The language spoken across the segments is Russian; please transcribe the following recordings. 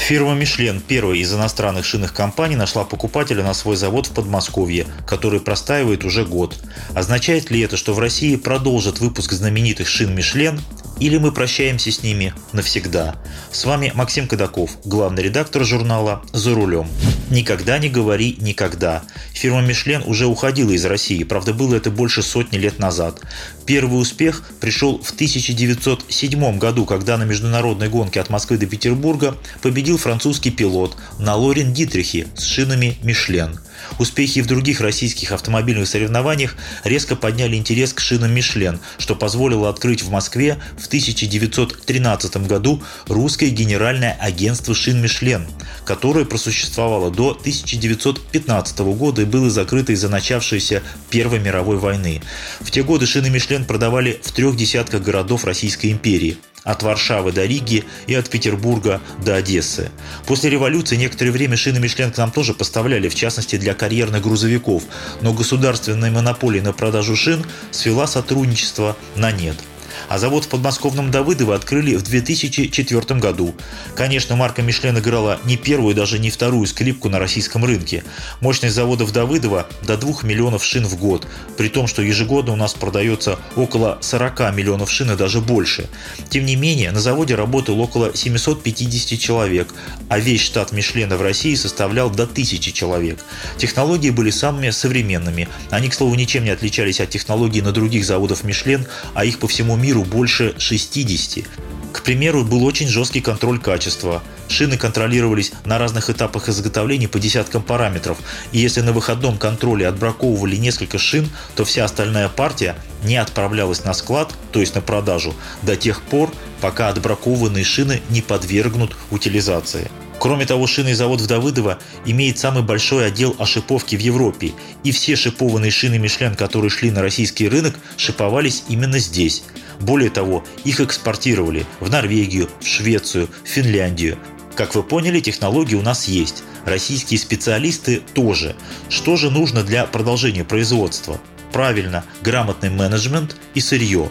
Фирма «Мишлен», первая из иностранных шинных компаний, нашла покупателя на свой завод в Подмосковье, который простаивает уже год. Означает ли это, что в России продолжат выпуск знаменитых шин «Мишлен», или мы прощаемся с ними навсегда. С вами Максим Кадаков, главный редактор журнала «За рулем». Никогда не говори никогда. Фирма Мишлен уже уходила из России, правда было это больше сотни лет назад. Первый успех пришел в 1907 году, когда на международной гонке от Москвы до Петербурга победил французский пилот на Лорен Дитрихе с шинами Мишлен. Успехи в других российских автомобильных соревнованиях резко подняли интерес к шинам Мишлен, что позволило открыть в Москве в 1913 году русское генеральное агентство шин Мишлен, которое просуществовало до 1915 года и было закрыто из-за начавшейся Первой мировой войны. В те годы шины Мишлен продавали в трех десятках городов Российской империи – от Варшавы до Риги и от Петербурга до Одессы. После революции некоторое время шины Мишлен к нам тоже поставляли, в частности для карьерных грузовиков, но государственная монополия на продажу шин свела сотрудничество на нет – а завод в подмосковном Давыдово открыли в 2004 году. Конечно, марка Мишлен играла не первую, даже не вторую скрипку на российском рынке. Мощность завода в Давыдово до 2 миллионов шин в год, при том, что ежегодно у нас продается около 40 миллионов шин и даже больше. Тем не менее, на заводе работало около 750 человек, а весь штат Мишлена в России составлял до 1000 человек. Технологии были самыми современными. Они, к слову, ничем не отличались от технологий на других заводах Мишлен, а их по всему миру миру больше 60. К примеру, был очень жесткий контроль качества. Шины контролировались на разных этапах изготовления по десяткам параметров, и если на выходном контроле отбраковывали несколько шин, то вся остальная партия не отправлялась на склад, то есть на продажу, до тех пор, пока отбракованные шины не подвергнут утилизации. Кроме того, шинный завод в Давыдово имеет самый большой отдел ошиповки в Европе, и все шипованные шины Мишлен, которые шли на российский рынок, шиповались именно здесь. Более того, их экспортировали в Норвегию, в Швецию, в Финляндию. Как вы поняли, технологии у нас есть. Российские специалисты тоже. Что же нужно для продолжения производства? Правильно, грамотный менеджмент и сырье.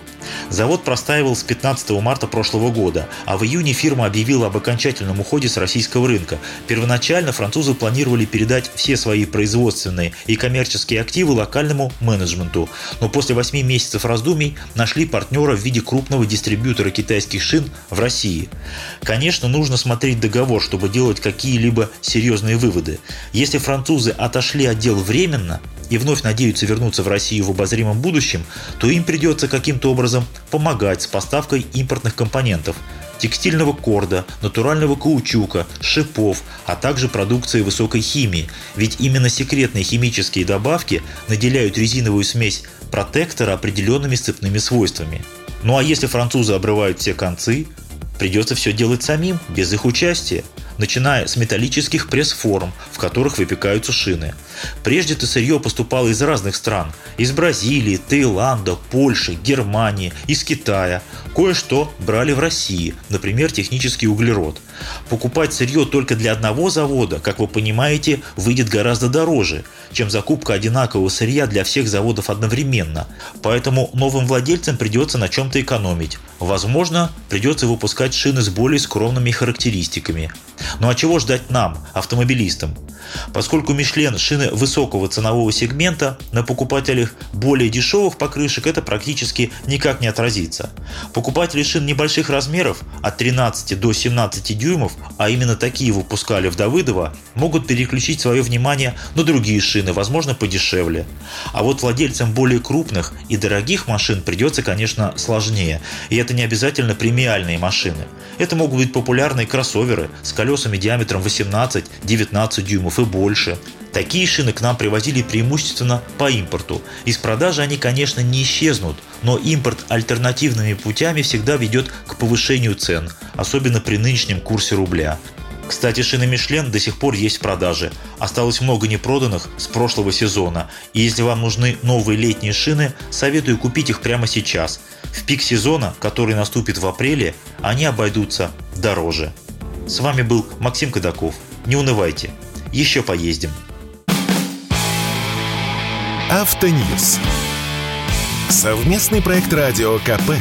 Завод простаивал с 15 марта прошлого года, а в июне фирма объявила об окончательном уходе с российского рынка. Первоначально французы планировали передать все свои производственные и коммерческие активы локальному менеджменту, но после 8 месяцев раздумий нашли партнера в виде крупного дистрибьютора китайских шин в России. Конечно, нужно смотреть договор, чтобы делать какие-либо серьезные выводы. Если французы отошли от дел временно, и вновь надеются вернуться в Россию в обозримом будущем, то им придется каким-то образом помогать с поставкой импортных компонентов текстильного корда, натурального каучука, шипов, а также продукции высокой химии. Ведь именно секретные химические добавки наделяют резиновую смесь протектора определенными сцепными свойствами. Ну а если французы обрывают все концы, придется все делать самим, без их участия начиная с металлических пресс-форм, в которых выпекаются шины. Прежде-то сырье поступало из разных стран – из Бразилии, Таиланда, Польши, Германии, из Китая. Кое-что брали в России, например, технический углерод. Покупать сырье только для одного завода, как вы понимаете, выйдет гораздо дороже, чем закупка одинакового сырья для всех заводов одновременно. Поэтому новым владельцам придется на чем-то экономить. Возможно, придется выпускать шины с более скромными характеристиками. Ну а чего ждать нам, автомобилистам? Поскольку Мишлен шины высокого ценового сегмента, на покупателях более дешевых покрышек это практически никак не отразится. Покупатели шин небольших размеров от 13 до 17 дюймов, а именно такие выпускали в Давыдово, могут переключить свое внимание на другие шины, возможно подешевле. А вот владельцам более крупных и дорогих машин придется, конечно, сложнее. И это не обязательно премиальные машины. Это могут быть популярные кроссоверы с колесами колесами диаметром 18-19 дюймов и больше. Такие шины к нам привозили преимущественно по импорту. Из продажи они, конечно, не исчезнут, но импорт альтернативными путями всегда ведет к повышению цен, особенно при нынешнем курсе рубля. Кстати, шины Мишлен до сих пор есть в продаже. Осталось много непроданных с прошлого сезона. И если вам нужны новые летние шины, советую купить их прямо сейчас. В пик сезона, который наступит в апреле, они обойдутся дороже. С вами был Максим Кадаков. Не унывайте. Еще поездим. Автоньюз. Совместный проект радио КП.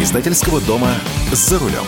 Издательского дома «За рулем».